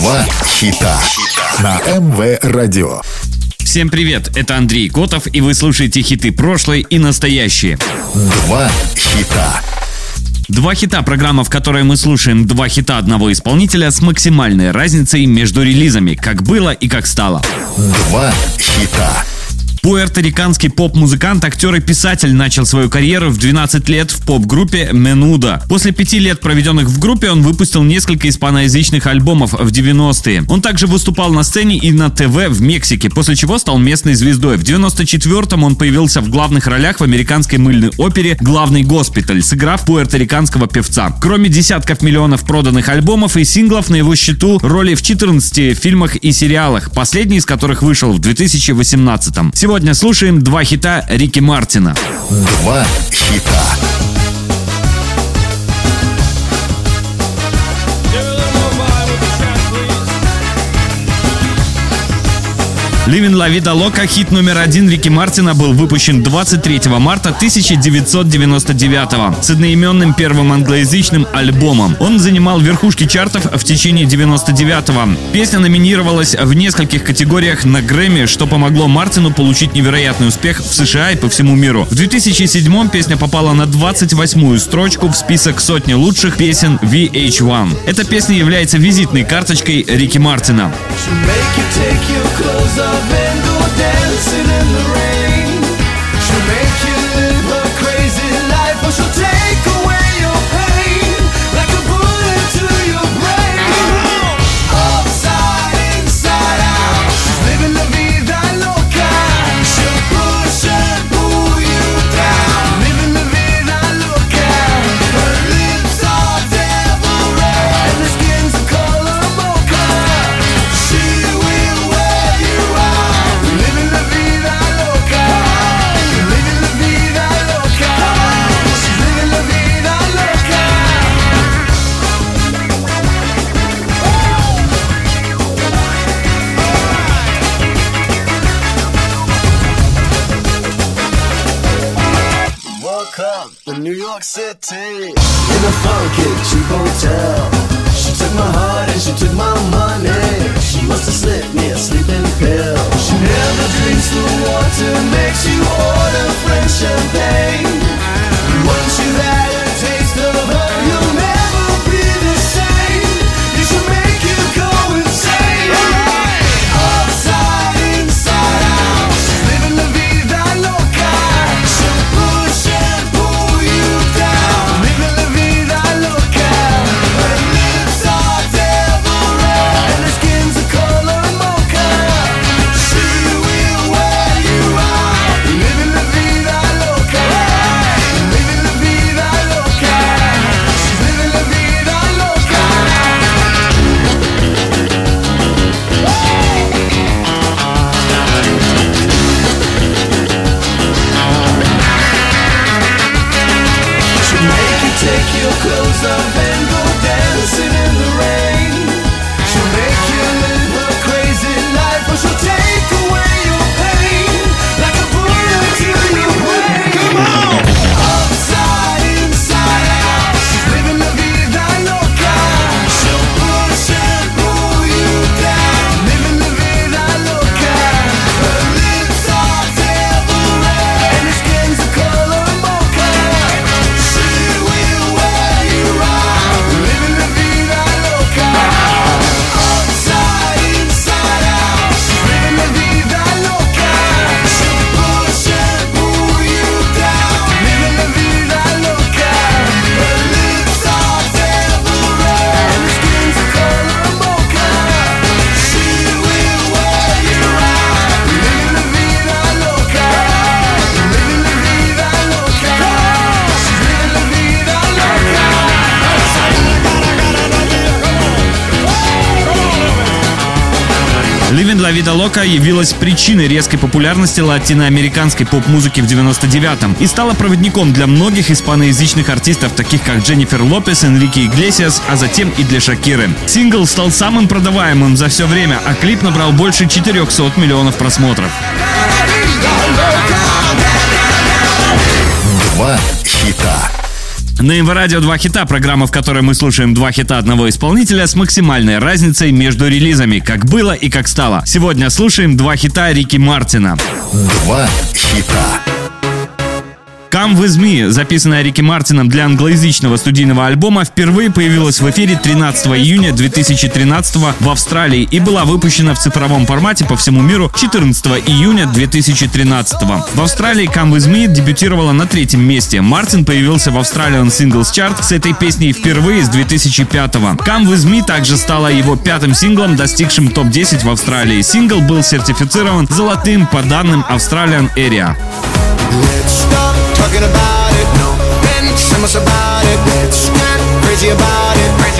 Два хита на МВ Радио. Всем привет, это Андрей Котов, и вы слушаете хиты прошлой и настоящие. Два хита. Два хита – программа, в которой мы слушаем два хита одного исполнителя с максимальной разницей между релизами, как было и как стало. Два хита. Пуэрториканский поп-музыкант, актер и писатель начал свою карьеру в 12 лет в поп-группе Менуда. После пяти лет, проведенных в группе, он выпустил несколько испаноязычных альбомов в 90-е. Он также выступал на сцене и на ТВ в Мексике, после чего стал местной звездой. В 94-м он появился в главных ролях в американской мыльной опере «Главный госпиталь», сыграв пуэрториканского певца. Кроме десятков миллионов проданных альбомов и синглов, на его счету роли в 14 фильмах и сериалах, последний из которых вышел в 2018 -м. Сегодня слушаем два хита Рики Мартина. Два хита. Living La Vida Loca, хит номер один Рики Мартина, был выпущен 23 марта 1999 с одноименным первым англоязычным альбомом. Он занимал верхушки чартов в течение 99-го. Песня номинировалась в нескольких категориях на Грэмми, что помогло Мартину получить невероятный успех в США и по всему миру. В 2007 песня попала на 28-ю строчку в список сотни лучших песен VH1. Эта песня является визитной карточкой Рики Мартина. Make you take your clothes off go dancing in the rain. She'll make you York City in a funky cheap hotel. She took my heart and she took my money. Living La Vida Loca явилась причиной резкой популярности латиноамериканской поп-музыки в 99-м и стала проводником для многих испаноязычных артистов, таких как Дженнифер Лопес, Энрике Иглесиас, а затем и для Шакиры. Сингл стал самым продаваемым за все время, а клип набрал больше 400 миллионов просмотров. Два хита. На МВ Радио два хита, программа, в которой мы слушаем два хита одного исполнителя с максимальной разницей между релизами, как было и как стало. Сегодня слушаем два хита Рики Мартина. Два хита. Come With Me, записанная Рики Мартином для англоязычного студийного альбома, впервые появилась в эфире 13 июня 2013 в Австралии и была выпущена в цифровом формате по всему миру 14 июня 2013. В Австралии Come With Me дебютировала на третьем месте. Мартин появился в Australian Singles Chart с этой песней впервые с 2005 -го. Come With Me также стала его пятым синглом, достигшим топ-10 в Австралии. Сингл был сертифицирован золотым по данным Australian Area. Let's stop talking about it. No, then tell us about it. Let's get crazy about it. Crazy